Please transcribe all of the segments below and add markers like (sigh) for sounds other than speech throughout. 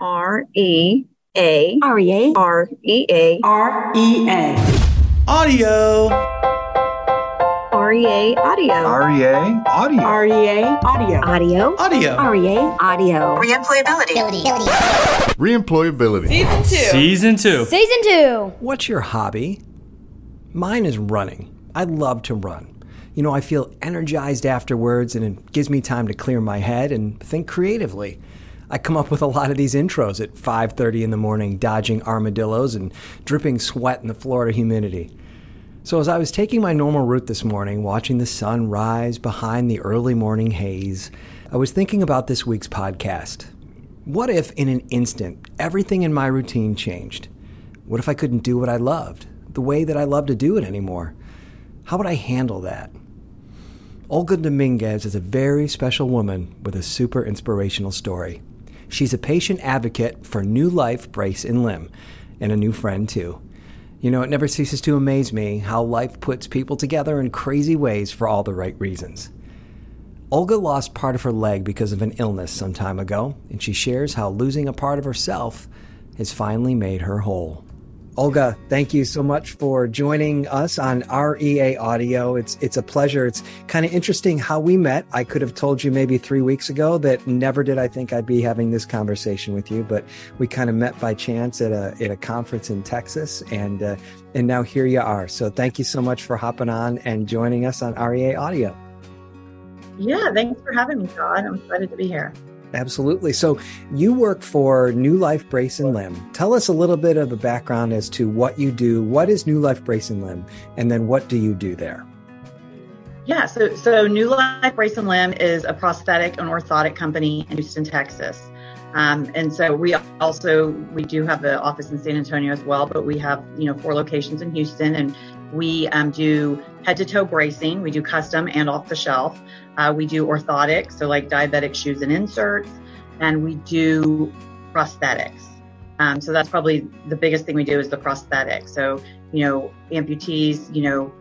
R E A R E A R E A R E A Audio. R E A audio. REA Audio. R E A audio Audio. Audio. R E A audio Reemployability. Reemployability. Season two. Season two. Season two. What's your hobby? Mine is running. I love to run. You know, I feel energized afterwards and it gives me time to clear my head and think creatively. I come up with a lot of these intros at 5:30 in the morning, dodging armadillos and dripping sweat in the Florida humidity. So as I was taking my normal route this morning, watching the sun rise behind the early morning haze, I was thinking about this week's podcast. What if in an instant everything in my routine changed? What if I couldn't do what I loved, the way that I love to do it anymore? How would I handle that? Olga Dominguez is a very special woman with a super inspirational story. She's a patient advocate for New Life Brace and Limb, and a new friend too. You know, it never ceases to amaze me how life puts people together in crazy ways for all the right reasons. Olga lost part of her leg because of an illness some time ago, and she shares how losing a part of herself has finally made her whole. Olga, thank you so much for joining us on REA Audio. It's it's a pleasure. It's kind of interesting how we met. I could have told you maybe three weeks ago that never did I think I'd be having this conversation with you, but we kind of met by chance at a at a conference in Texas, and uh, and now here you are. So thank you so much for hopping on and joining us on REA Audio. Yeah, thanks for having me, Todd. I'm excited to be here. Absolutely. So you work for New Life Brace and Limb. Tell us a little bit of a background as to what you do. What is New Life Brace and Limb? And then what do you do there? Yeah, so so New Life Brace and Limb is a prosthetic and orthotic company in Houston, Texas. Um, and so we also we do have an office in San Antonio as well, but we have you know four locations in Houston, and we um, do head to toe bracing. We do custom and off the shelf. Uh, we do orthotics, so like diabetic shoes and inserts, and we do prosthetics. Um, so that's probably the biggest thing we do is the prosthetics. So you know amputees, you know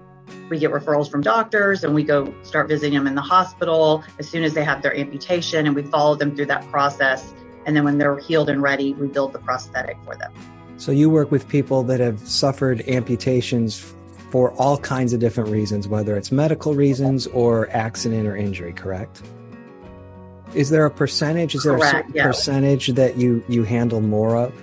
we get referrals from doctors and we go start visiting them in the hospital as soon as they have their amputation and we follow them through that process and then when they're healed and ready we build the prosthetic for them So you work with people that have suffered amputations for all kinds of different reasons, whether it's medical reasons or accident or injury, correct? Is there a percentage? Is there a Correct, yeah. percentage that you you handle more of?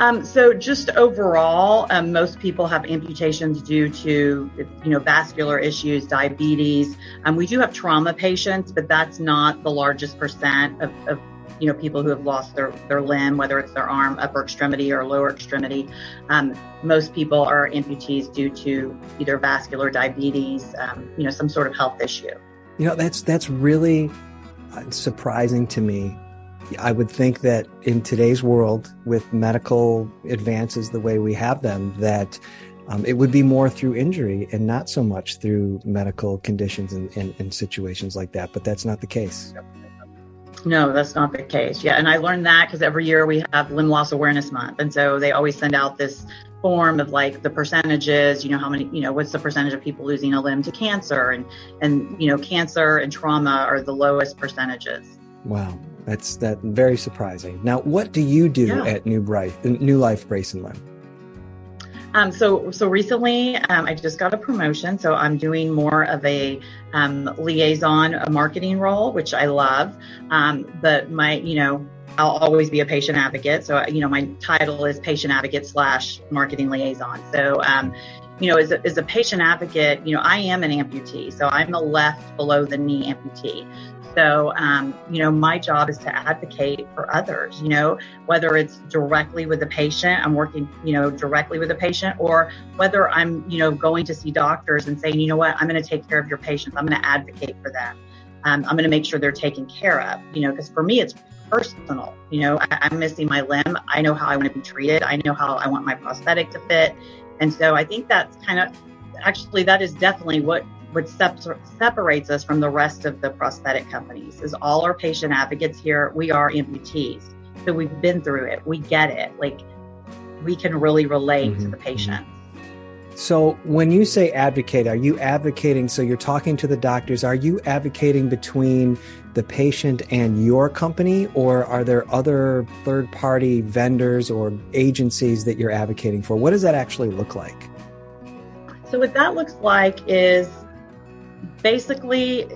um, so just overall um, most people have amputations due to you know vascular issues diabetes um, we do have trauma patients but that's not the largest percent of, of you know people who have lost their, their limb whether it's their arm upper extremity or lower extremity um, most people are amputees due to either vascular diabetes um, you know some sort of health issue You know, that's that's really uh, surprising to me. I would think that in today's world, with medical advances the way we have them, that um, it would be more through injury and not so much through medical conditions and, and, and situations like that. But that's not the case. No, that's not the case. Yeah, and I learned that because every year we have Limb Loss Awareness Month, and so they always send out this form of like the percentages. You know, how many? You know, what's the percentage of people losing a limb to cancer, and and you know, cancer and trauma are the lowest percentages. Wow, that's that very surprising. Now, what do you do Yeah. at New Bright, New Life Brace and Limb? Um, so so recently, um, I just got a promotion, so I'm doing more of a um, liaison, a marketing role, which I love. Um, but my, you know, I'll always be a patient advocate. So you know, my title is patient advocate slash marketing liaison. So um, you know, as a, as a patient advocate, you know, I am an amputee, so I'm a left below the knee amputee. So, um, you know, my job is to advocate for others, you know, whether it's directly with the patient, I'm working, you know, directly with the patient, or whether I'm, you know, going to see doctors and saying, you know what, I'm going to take care of your patients. I'm going to advocate for them. Um, I'm going to make sure they're taken care of, you know, because for me, it's personal. You know, I, I'm missing my limb. I know how I want to be treated. I know how I want my prosthetic to fit. And so I think that's kind of actually, that is definitely what what separates us from the rest of the prosthetic companies is all our patient advocates here we are amputees so we've been through it we get it like we can really relate to Mhm, the patient So, when you say advocate, are you advocating? So, you're talking to the doctors. Are you advocating between the patient and your company, or are there other third party vendors or agencies that you're advocating for? What does that actually look like? So, what that looks like is basically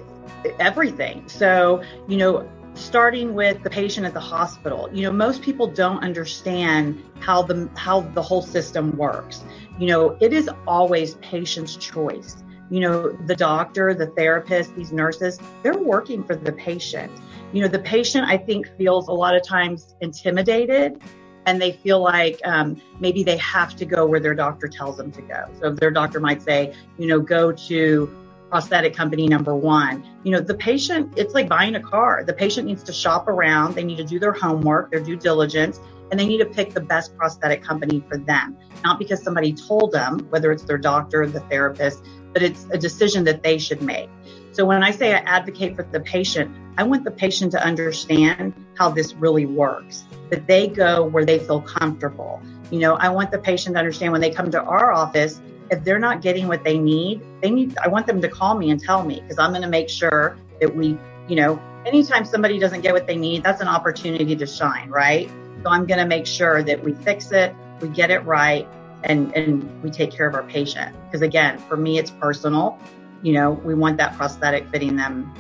everything. So, you know, starting with the patient at the hospital. You know, most people don't understand how the how the whole system works. You know, it is always patient's choice. You know, the doctor, the therapist, these nurses, they're working for the patient. You know, the patient I think feels a lot of times intimidated and they feel like um, maybe they have to go where their doctor tells them to go. So their doctor might say, you know, go to prosthetic company number one. You know, the patient, it's like buying a car. The patient needs to shop around, they need to do their homework, their due diligence, and they need to pick the best prosthetic company for them. Not because somebody told them, whether it's their doctor the therapist, but it's a decision that they should make. So when I say I advocate for the patient, I want the patient to understand how this really works, that they go where they feel comfortable. You know, I want the patient to understand when they come to our office, if they're not getting what they need, they need, I want them to call me and tell me because I'm going to make sure that we, you know, anytime somebody doesn't get what they need, that's an opportunity to shine, right? So I'm going to make sure that we fix it, we get it right, and, and we take care of our patient. Because again, for me, it's personal. You know, we want that prosthetic fitting them,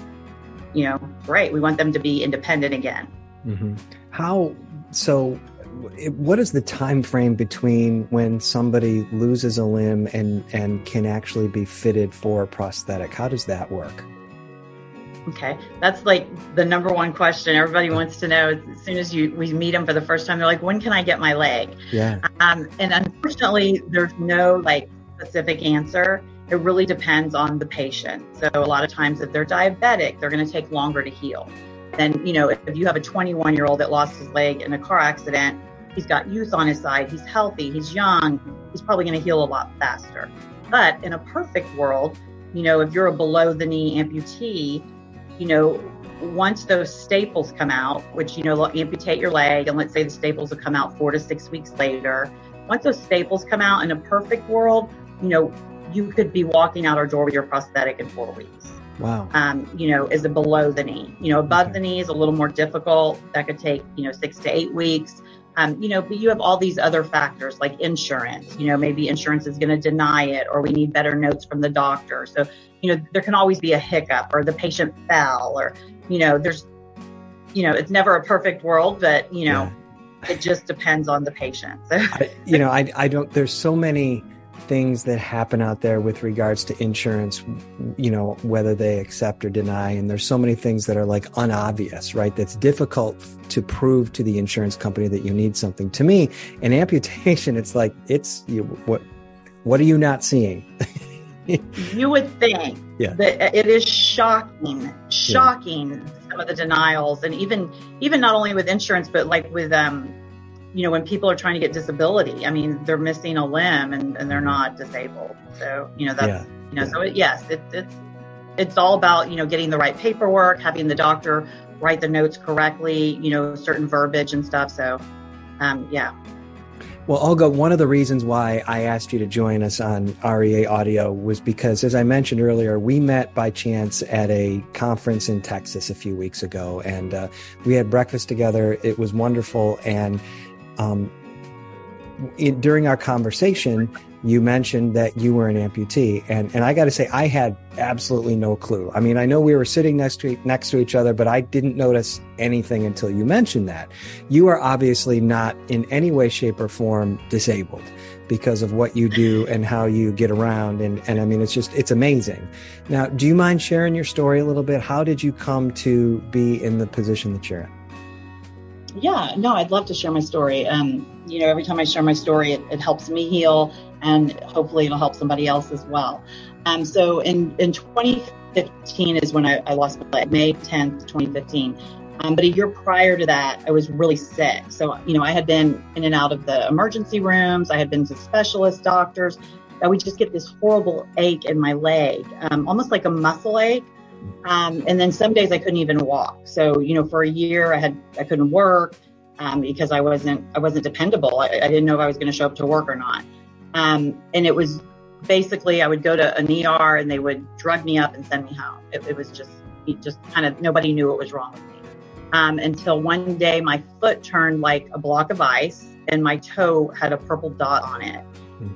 you know, great. We want them to be independent again. Mm-hmm. How, so what is the time frame between when somebody loses a limb and and can actually be fitted for a prosthetic? How does that work? Okay that's like the number one question everybody wants to know. As soon as you we meet them for the first time they're like when can i get my leg? Yeah. Um, and unfortunately there's no like specific answer. It really depends on the patient. So a lot of times if they're diabetic they're going to take longer to heal then you know if you have a 21 year old that lost his leg in a car accident he's got youth on his side he's healthy he's young he's probably going to heal a lot faster. But in a perfect world you know if you're a below the knee amputee you know once those staples come out which you know will amputate your leg and let's say the staples will come out four to six weeks later once those staples come out in a perfect world you know you could be walking out our door with your prosthetic in four weeks Wow. Um, you know, is a below the knee. You know, above okay. the knee is a little more difficult. That could take, you know, six to eight weeks. Um, you know, but you have all these other factors like insurance. You know, maybe insurance is going to deny it, or we need better notes from the doctor. So, you know, there can always be a hiccup, or the patient fell, or you know, there's, you know, it's never a perfect world, but you know, yeah. it just depends on the patient. So. (laughs) I, you know, I I don't. There's so many things that happen out there with regards to insurance, you know, whether they accept or deny. And there's so many things that are like unobvious, right? That's difficult to prove to the insurance company that you need something. To me, an amputation, it's like, it's you, what, what are you not seeing? (laughs) you would think yeah. that it is shocking, shocking yeah. some of the denials and even, even not only with insurance, but like with, um, you know, when people are trying to get disability, I mean, they're missing a limb and, and they're not disabled. So, you know, that's, yeah. you know, yeah. so it, yes, it, it's, it's all about, you know, getting the right paperwork, having the doctor write the notes correctly, you know, certain verbiage and stuff. So, um, yeah. Well, Olga, one of the reasons why I asked you to join us on REA Audio was because, as I mentioned earlier, we met by chance at a conference in Texas a few weeks ago, and uh, we had breakfast together. It was wonderful, and um, it, during our conversation, you mentioned that you were an amputee, and and I got to say, I had absolutely no clue. I mean, I know we were sitting next to next to each other, but I didn't notice anything until you mentioned that. You are obviously not in any way, shape, or form disabled because of what you do and how you get around, and and I mean, it's just it's amazing. Now, do you mind sharing your story a little bit? How did you come to be in the position that you're in? Yeah, no, I'd love to share my story. Um, you know, every time I share my story, it, it helps me heal, and hopefully it'll help somebody else as well. Um, so in in 2015 is when I, I lost my leg, May 10th, 2015. Um, but a year prior to that, I was really sick. So, you know, I had been in and out of the emergency rooms. I had been to specialist doctors. I would just get this horrible ache in my leg, um, almost like a muscle ache. Um, and then some days I couldn't even walk. So, you know, for a year I had, I couldn't work, um, because I wasn't, I wasn't dependable. I, I, didn't know if I was going to show up to work or not. Um, and it was basically, I would go to an ER and they would drug me up and send me home. It, it was just, it just kind of nobody knew what was wrong with me. Um, until one day my foot turned like a block of ice and my toe had a purple dot on it.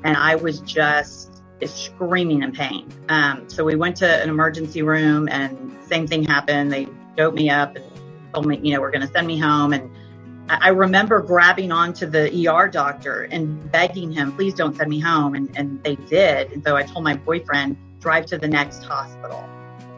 And I was just screaming in pain. Um, so we went to an emergency room and same thing happened. They doped me up and told me, you know, we're going to send me home. And I I remember grabbing onto the ER doctor and begging him, please don't send me home. And, and they did. And so I told my boyfriend, drive to the next hospital.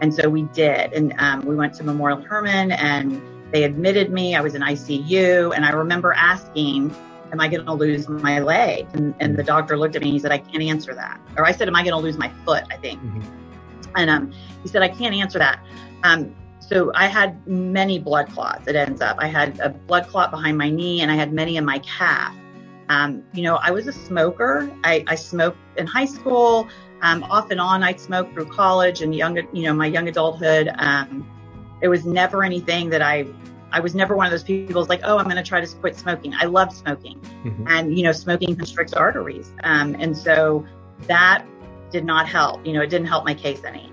And so we did. And um, we went to Memorial Hermann and they admitted me. I was in ICU. And I remember asking, am I going to lose my leg? And, and the doctor looked at me and he said, I can't answer that. Or I said, am I going to lose my foot? I think. Mhm. And um, he said, I can't answer that. Um, so I had many blood clots. It ends up I had a blood clot behind my knee, and I had many in my calf. Um, you know, I was a smoker. I, I smoked in high school. Um, off and on, I'd smoked through college and young, you know, my young adulthood. Um, it was never anything that I. I was never one of those people like, oh, I'm going to try to quit smoking. I love smoking, Mhm. and you know, smoking constricts arteries, um, and so that did not help. You know, it didn't help my case any.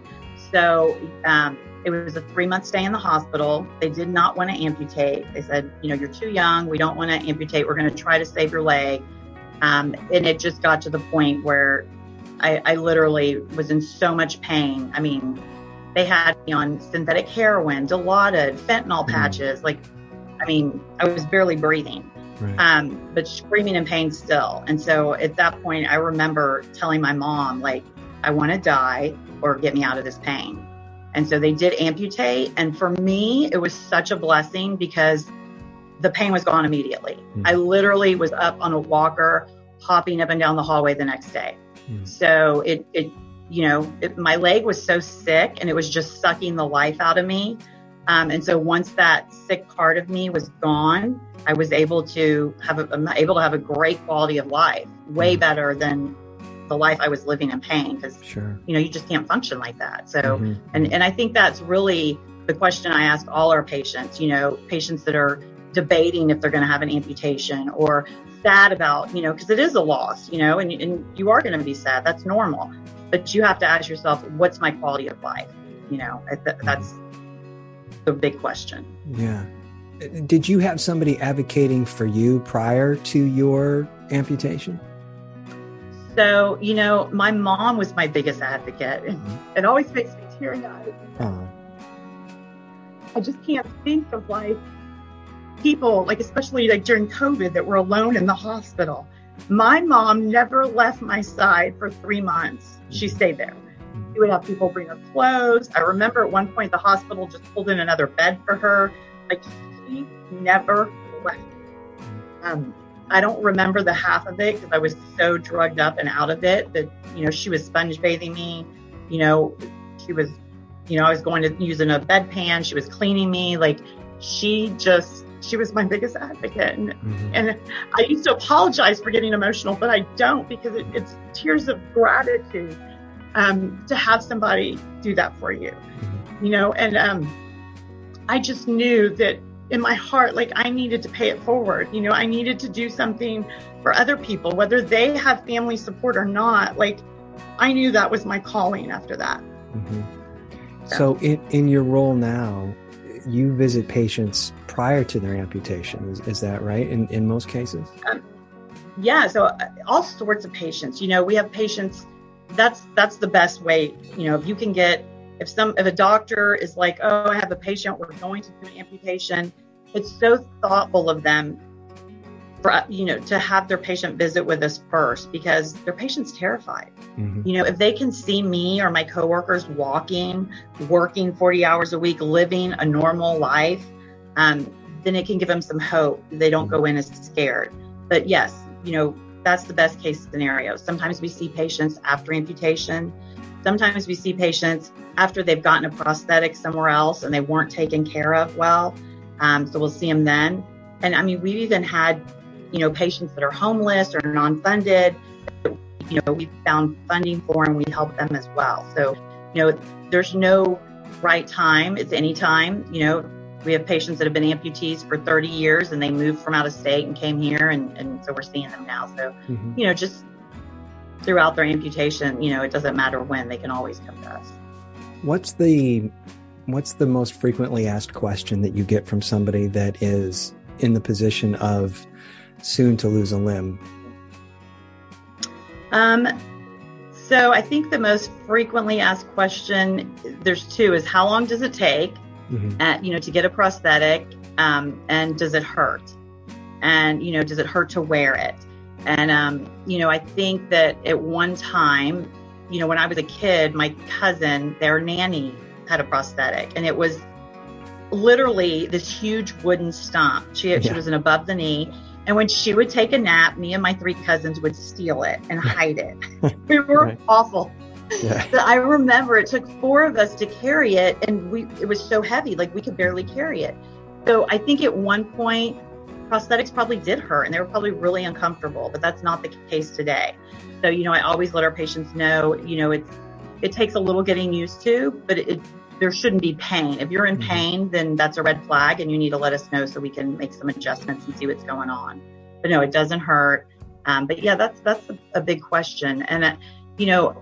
So um, it was a three month stay in the hospital. They did not want to amputate. They said, you know, you're too young. We don't want to amputate. We're going to try to save your leg. Um, and it just got to the point where I, I literally was in so much pain. I mean, they had me on synthetic heroin, Dilaudid, fentanyl Mhm. patches. Like, I mean, I was barely breathing Right. um, but screaming in pain still. And so at that point, I remember telling my mom, like, I want to die or get me out of this pain. And so they did amputate. And for me, it was such a blessing because the pain was gone immediately. Mm. I literally was up on a walker, hopping up and down the hallway the next day. Mm. So it, it, you know, it, my leg was so sick and it was just sucking the life out of me. Um, and so once that sick part of me was gone, I was able to have a, I'm able to have a great quality of life, way Mhm. better than the life I was living in pain because Sure. you know you just can't function like that. So Mhm. and and I think that's really the question I ask all our patients. You know, patients that are debating if they're going to have an amputation or sad about you know because it is a loss. You know, and and you are going to be sad. That's normal, but you have to ask yourself, what's my quality of life? You know, that, that's the big question. Yeah. Did you have somebody advocating for you prior to your amputation? So, you know, my mom was my biggest advocate. and It always makes me teary eyed. Oh, uh-huh. I just can't think of like people, like especially like during COVID, that were alone in the hospital. My mom never left my side for three months. She stayed there. She would have people bring her clothes. I remember at one point the hospital just pulled in another bed for her. Like she never left. Um, I don't remember the half of it because I was so drugged up and out of it that you know she was sponge bathing me. You know, she was, you know, I was going to using a bedpan. She was cleaning me. Like she just, she was my biggest advocate. And, mhm. and I used to apologize for getting emotional, but I don't because it, it's tears of gratitude um, to have somebody do that for you. You know, and um, I just knew that in my heart, like I needed to pay it forward. You know, I needed to do something for other people, whether they have family support or not. Like I knew that was my calling after that. Mhm. So, in, in your role now, you visit patients prior to their amputation. Is, is that right? In, in most cases? Yeah, so uh, all sorts of patients. You know, we have patients. That's that's the best way. You know, if you can get if some if a doctor is like, oh, I have a patient, we're going to do an amputation. It's so thoughtful of them for you know to have their patient visit with us first because their patient's terrified. Mhm. You know, if they can see me or my coworkers walking, working 40 hours a week, living a normal life, um, then it can give them some hope. They don't go in as scared. But yes, you know, that's the best case scenario. Sometimes we see patients after amputation. Sometimes we see patients after they've gotten a prosthetic somewhere else and they weren't taken care of well. Um, so we'll see them then. And I mean, we've even had, you know, patients that are homeless or non-funded you know, we found funding for and we help them as well. So, you know, there's no right time. It's any time. You know, we have patients that have been amputees for 30 years and they moved from out of state and came here and, and so we're seeing them now. So, Mhm. you know, just throughout their amputation, you know, it doesn't matter when, they can always come to us. What's the what's the most frequently asked question that you get from somebody that is in the position of soon to lose a limb? Um, so I think the most frequently asked question, there's two, is how long does it take, Mhm. uh, you know, to get a prosthetic, um, and does it hurt, and you know, does it hurt to wear it? And um, you know, I think that at one time, you know, when I was a kid, my cousin, their nanny, had a prosthetic, and it was literally this huge wooden stump. She she was an above the knee. And when she would take a nap, me and my three cousins would steal it and (laughs) hide it. we were Right. awful. Yeah. But I remember it took four of us to carry it, and we it was so heavy, like we could barely carry it. So I think at one point, prosthetics probably did hurt, and they were probably really uncomfortable. But that's not the case today. So you know, I always let our patients know, you know, it's it takes a little getting used to, but it, there shouldn't be pain. If you're in Mhm. pain, then that's a red flag, and you need to let us know so we can make some adjustments and see what's going on. But no, it doesn't hurt. Um, but yeah, that's that's a, a big question, and uh, you know,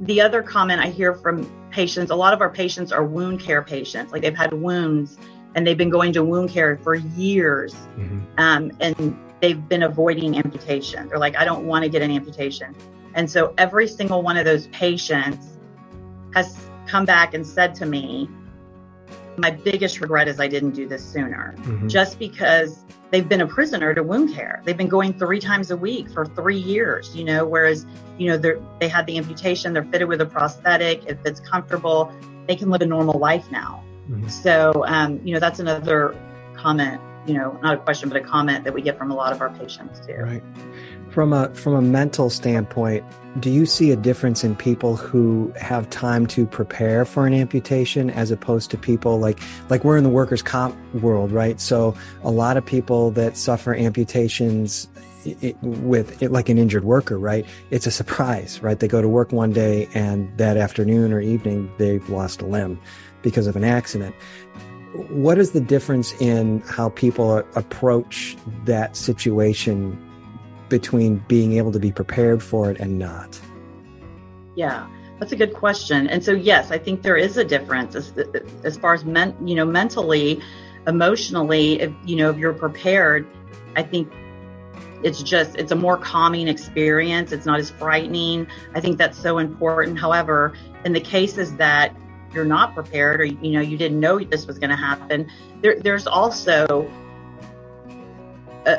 the other comment I hear from patients, a lot of our patients are wound care patients. Like they've had wounds and they've been going to wound care for years Mhm. um, and they've been avoiding amputation. They're like, I don't want to get an amputation. And so every single one of those patients has come back and said to me, my biggest regret is I didn't do this sooner Mhm. just because they've been a prisoner to wound care. They've been going three times a week for three years, you know, whereas, you know, they're, had the amputation, they're fitted with a prosthetic, if it's comfortable, they can live a normal life now. Mhm. So, um, you know, that's another comment, you know, not a question, but a comment that we get from a lot of our patients too. Right. From a from a mental standpoint, do you see a difference in people who have time to prepare for an amputation as opposed to people like like we're in the workers comp world, right? So a lot of people that suffer amputations i- i- with it, like an injured worker, right? It's a surprise, right? They go to work one day and that afternoon or evening they've lost a limb because of an accident. What is the difference in how people approach that situation between being able to be prepared for it and not? Yeah, that's a good question. And so, yes, I think there is a difference as, as far as men, you know, mentally, emotionally. If you know, if you're prepared, I think it's just it's a more calming experience. It's not as frightening. I think that's so important. However, in the cases that you're not prepared or you know you didn't know this was going to happen, there, there's also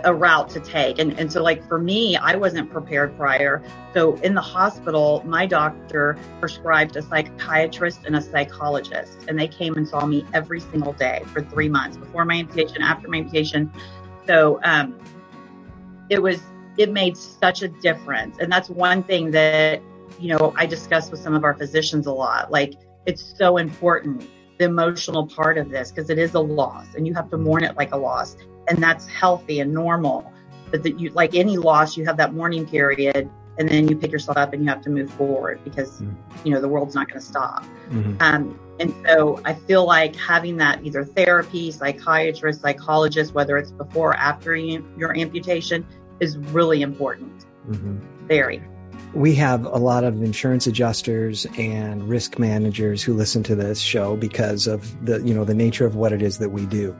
a, route to take. And, and so, like for me, I wasn't prepared prior. So in the hospital, my doctor prescribed a psychiatrist and a psychologist, and they came and saw me every single day for three months before my amputation, after my amputation. So um, it was it made such a difference, and that's one thing that you know I discuss with some of our physicians a lot. Like it's so important the emotional part of this because it is a loss, and you have to mourn it like a loss, and that's healthy and normal. But that you like any loss, you have that mourning period and then you pick yourself up and you have to move forward because Mm. you know the world's not going to stop Mhm. um, and so i feel like having that either therapy psychiatrist psychologist whether it's before or after you, your amputation is really important Mhm. very We have a lot of insurance adjusters and risk managers who listen to this show because of the you know the nature of what it is that we do.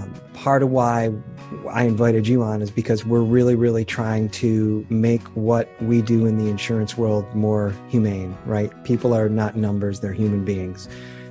Um, part of why I invited you on is because we're really, really trying to make what we do in the insurance world more humane, right? People are not numbers, they're human beings.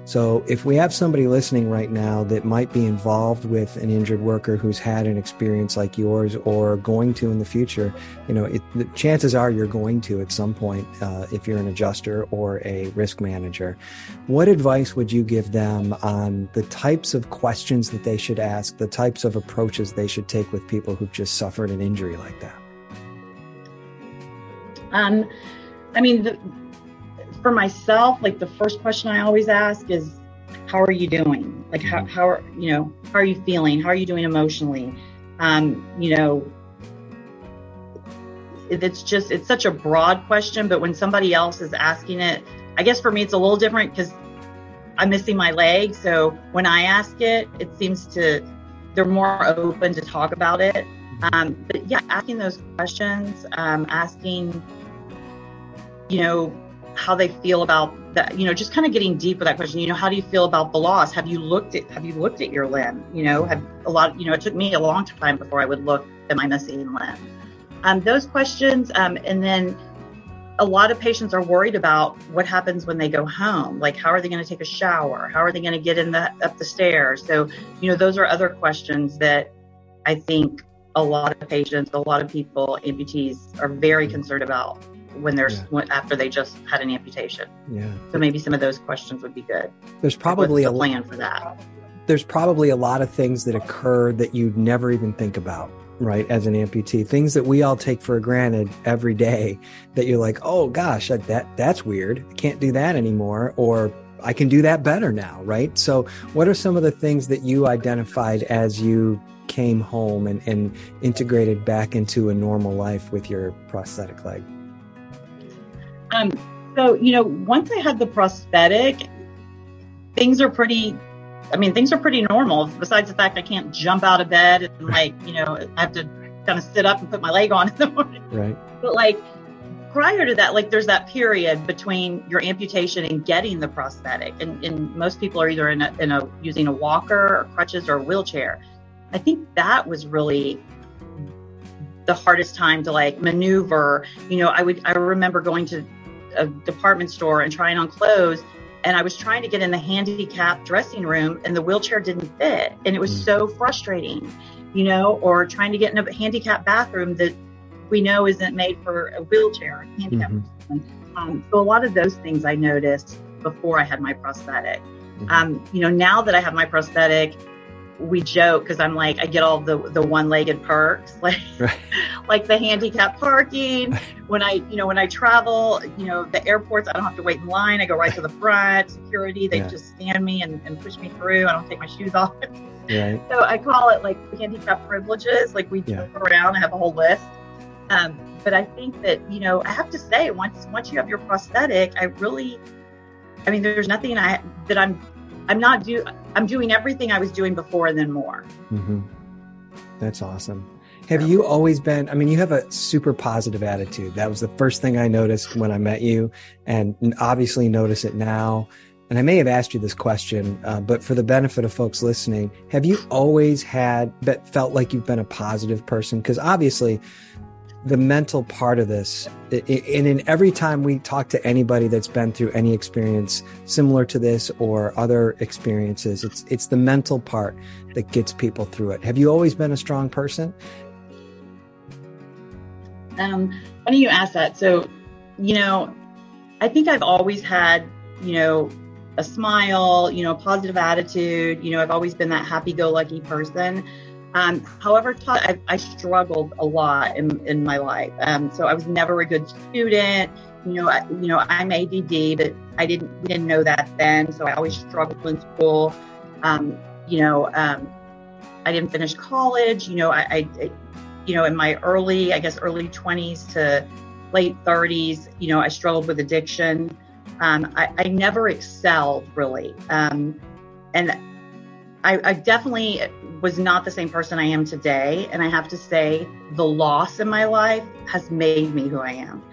So if we have somebody listening right now that might be involved with an injured worker who's had an experience like yours or going to in the future, you know, it, the chances are you're going to at some point uh, if you're an adjuster or a risk manager. What advice would you give them on the types of questions that they should ask, the types of approaches they should take with people who've just suffered an injury like that? um, i mean the, for myself like the first question i always ask is how are you doing? Like how, how are you know how are you feeling? How are you doing emotionally? Um, you know it's just it's such a broad question but when somebody else is asking it i guess for me it's a little different because i'm missing my leg. So when i ask it it seems to they're more open to talk about it. Um, but yeah asking those questions um, asking you know, how they feel about that, you know, just kind of getting deep with that question. You know, how do you feel about the loss? Have you looked at have you looked at your limb? You know, have a lot, you know, it took me a long time before I would look at my missing limb. Um, those questions, um, and then a lot of patients are worried about what happens when they go home. Like, how are they going to take a shower? How are they going to get in the up the stairs? So, you know, those are other questions that I think a lot of patients, a lot of people, amputees, are very concerned about when they're Yeah. when, after they just had an amputation. Yeah. So maybe some of those questions would be good. There's probably What's a plan for that. there's probably a lot of things that occur that you'd never even think about, right? As an amputee, things that we all take for granted every day that you're like, oh gosh, that, that that's weird. I can't do that anymore, or I can do that better now, right? So, what are some of the things that you identified as you came home and, and integrated back into a normal life with your prosthetic leg? Um, so you know, once I had the prosthetic, things are pretty. I mean, things are pretty normal. Besides the fact I can't jump out of bed and like you know I have to kind of sit up and put my leg on in the (laughs) morning. Right. But like prior to that, like there's that period between your amputation and getting the prosthetic, and, and most people are either in a, in a using a walker or crutches or a wheelchair. I think that was really the hardest time to like maneuver. You know, I would I remember going to a department store and trying on clothes. And I was trying to get in the handicap dressing room and the wheelchair didn't fit. And it was Mm. so frustrating, you know, or trying to get in a handicap bathroom that we know isn't made for a wheelchair. handicap Mhm. Um, so a lot of those things I noticed before I had my prosthetic. Mhm. Um, you know, now that I have my prosthetic, we joke because I'm like, I get all the the one-legged perks, (laughs) like Right. like the handicap parking. When I, you know, when I travel, you know, the airports, I don't have to wait in line. I go right to the front. Security, they Yeah. just stand me and, and push me through. I don't take my shoes (laughs) off. Right. So I call it like handicap privileges. Like we Yeah. joke around. I have a whole list. Um, but I think that you know, I have to say, once once you have your prosthetic, I really, I mean, there's nothing I that I'm, I'm not do. I'm doing everything I was doing before and then more. hmm That's awesome. Have you always been? I mean, you have a super positive attitude. That was the first thing I noticed when I met you, and obviously notice it now. And I may have asked you this question, uh, but for the benefit of folks listening, have you always had that felt like you've been a positive person? Because obviously, the mental part of this, and in every time we talk to anybody that's been through any experience similar to this or other experiences, it's it's the mental part that gets people through it. Have you always been a strong person? Um, funny you ask that. So, you know, I think I've always had, you know, a smile, you know, a positive attitude. You know, I've always been that happy-go-lucky person. Um, however, I, I struggled a lot in, in my life. Um, so I was never a good student. You know, I, you know, I'm ADD, but I didn't we didn't know that then. So I always struggled in school. Um, you know, um, I didn't finish college. You know, I, I, I you know, in my early, I guess, early 20s to late 30s, you know, I struggled with addiction. Um, I, I never excelled really. Um, and I, I definitely was not the same person I am today. And I have to say, the loss in my life has made me who I am.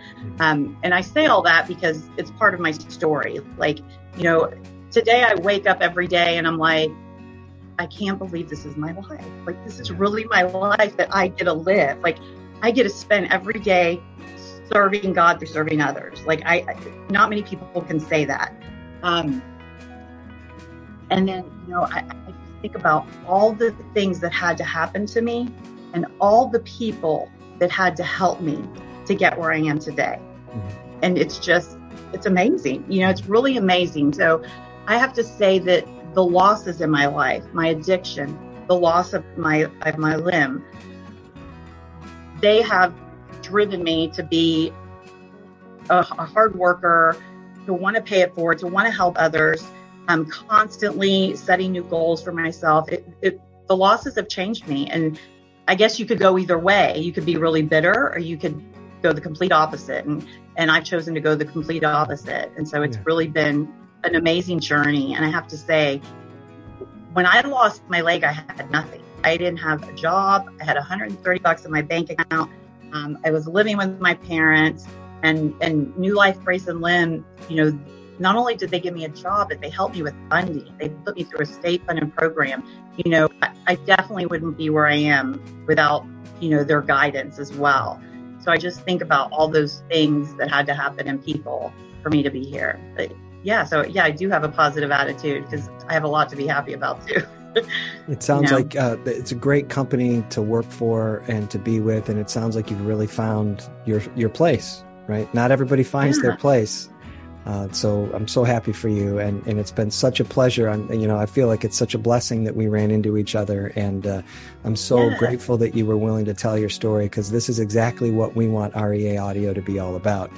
Um, and I say all that because it's part of my story. Like, you know, today I wake up every day and I'm like, I can't believe this is my life. Like, this is really my life that I get to live. Like, I get to spend every day serving God through serving others. Like, I, I not many people can say that. Um, and then, you know, I, I think about all the things that had to happen to me and all the people that had to help me to get where I am today. Mhm. And it's just, it's amazing. You know, it's really amazing. So I have to say that the losses in my life, my addiction, the loss of my of my limb, they have driven me to be a, a hard worker, to want to pay it forward, to want to help others. I'm constantly setting new goals for myself. It, it, the losses have changed me, and I guess you could go either way. You could be really bitter, or you could go the complete opposite. And and I've chosen to go the complete opposite. And so it's Yeah. really been an amazing journey. And I have to say, when I lost my leg, I had nothing. I didn't have a job. I had 130 bucks in my bank account. Um, I was living with my parents. And and New Life Brace and Limb, you know, not only did they give me a job, but they helped me with funding. They put me through a state funded program. You know, I, I definitely wouldn't be where I am without, you know, their guidance as well. So I just think about all those things that had to happen in people for me to be here. But yeah, so yeah, I do have a positive attitude because I have a lot to be happy about too. (laughs) It sounds know? like uh, it's a great company to work for and to be with, and it sounds like you've really found your your place. Right? Not everybody finds their place. Uh, so I'm so happy for you, and, and it's been such a pleasure. And you know, I feel like it's such a blessing that we ran into each other, and uh, I'm so Yeah. grateful that you were willing to tell your story because this is exactly what we want REA Audio to be all about.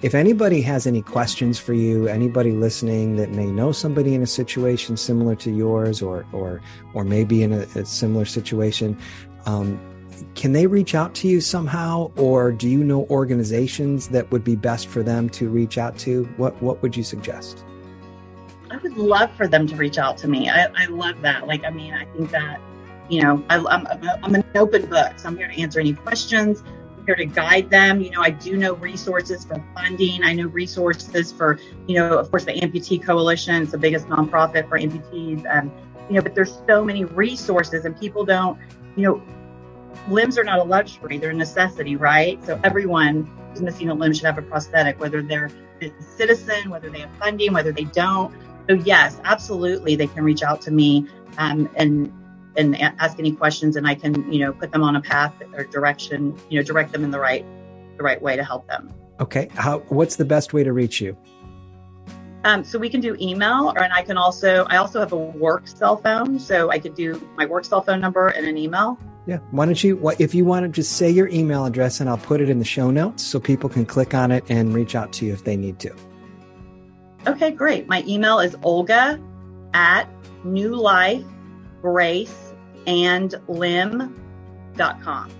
If anybody has any questions for you, anybody listening that may know somebody in a situation similar to yours, or or or maybe in a, a similar situation, um, can they reach out to you somehow, or do you know organizations that would be best for them to reach out to? What what would you suggest? I would love for them to reach out to me. I, I love that. Like, I mean, I think that, you know, I, I'm, I'm, an open book. So I'm here to answer any questions. I'm here to guide them. You know, I do know resources for funding. I know resources for, you know, of course, the Amputee Coalition. It's the biggest nonprofit for amputees. And, you know, but there's so many resources and people don't, you know, limbs are not a luxury. They're a necessity, right? So everyone who's missing a limb should have a prosthetic, whether they're a citizen, whether they have funding, whether they don't. So yes, absolutely, they can reach out to me um, and and ask any questions, and I can you know put them on a path or direction, you know, direct them in the right the right way to help them. Okay, how what's the best way to reach you? Um, so we can do email, or and I can also I also have a work cell phone, so I could do my work cell phone number and an email. Yeah, why don't you? If you want to just say your email address and I'll put it in the show notes so people can click on it and reach out to you if they need to. Okay, great. My email is Olga at New Life Brace and Limb.com.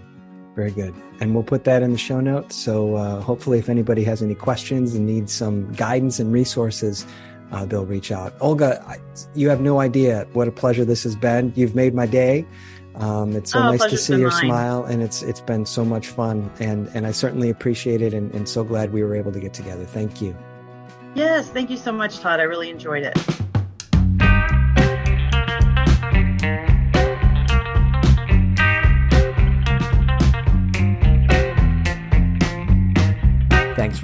Very good. And we'll put that in the show notes. So uh, hopefully, if anybody has any questions and needs some guidance and resources, uh, they'll reach out. Olga, I, you have no idea what a pleasure this has been. You've made my day. Um, it's so Oh, nice to see your mine. smile, and it's it's been so much fun, and and I certainly appreciate it, and, and so glad we were able to get together. Thank you. Yes, thank you so much, Todd. I really enjoyed it.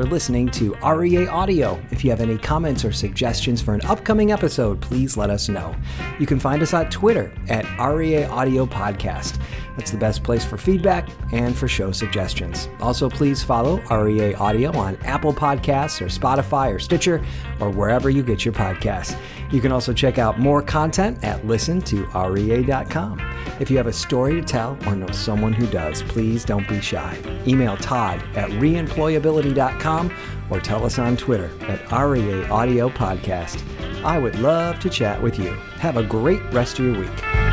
For listening to REA Audio. If you have any comments or suggestions for an upcoming episode, please let us know. You can find us on Twitter at REA Audio Podcast. That's the best place for feedback and for show suggestions. Also, please follow REA Audio on Apple Podcasts or Spotify or Stitcher or wherever you get your podcasts. You can also check out more content at listen2rea.com. If you have a story to tell or know someone who does, please don't be shy. Email Todd at reemployability.com or tell us on Twitter at REA Audio Podcast. I would love to chat with you. Have a great rest of your week.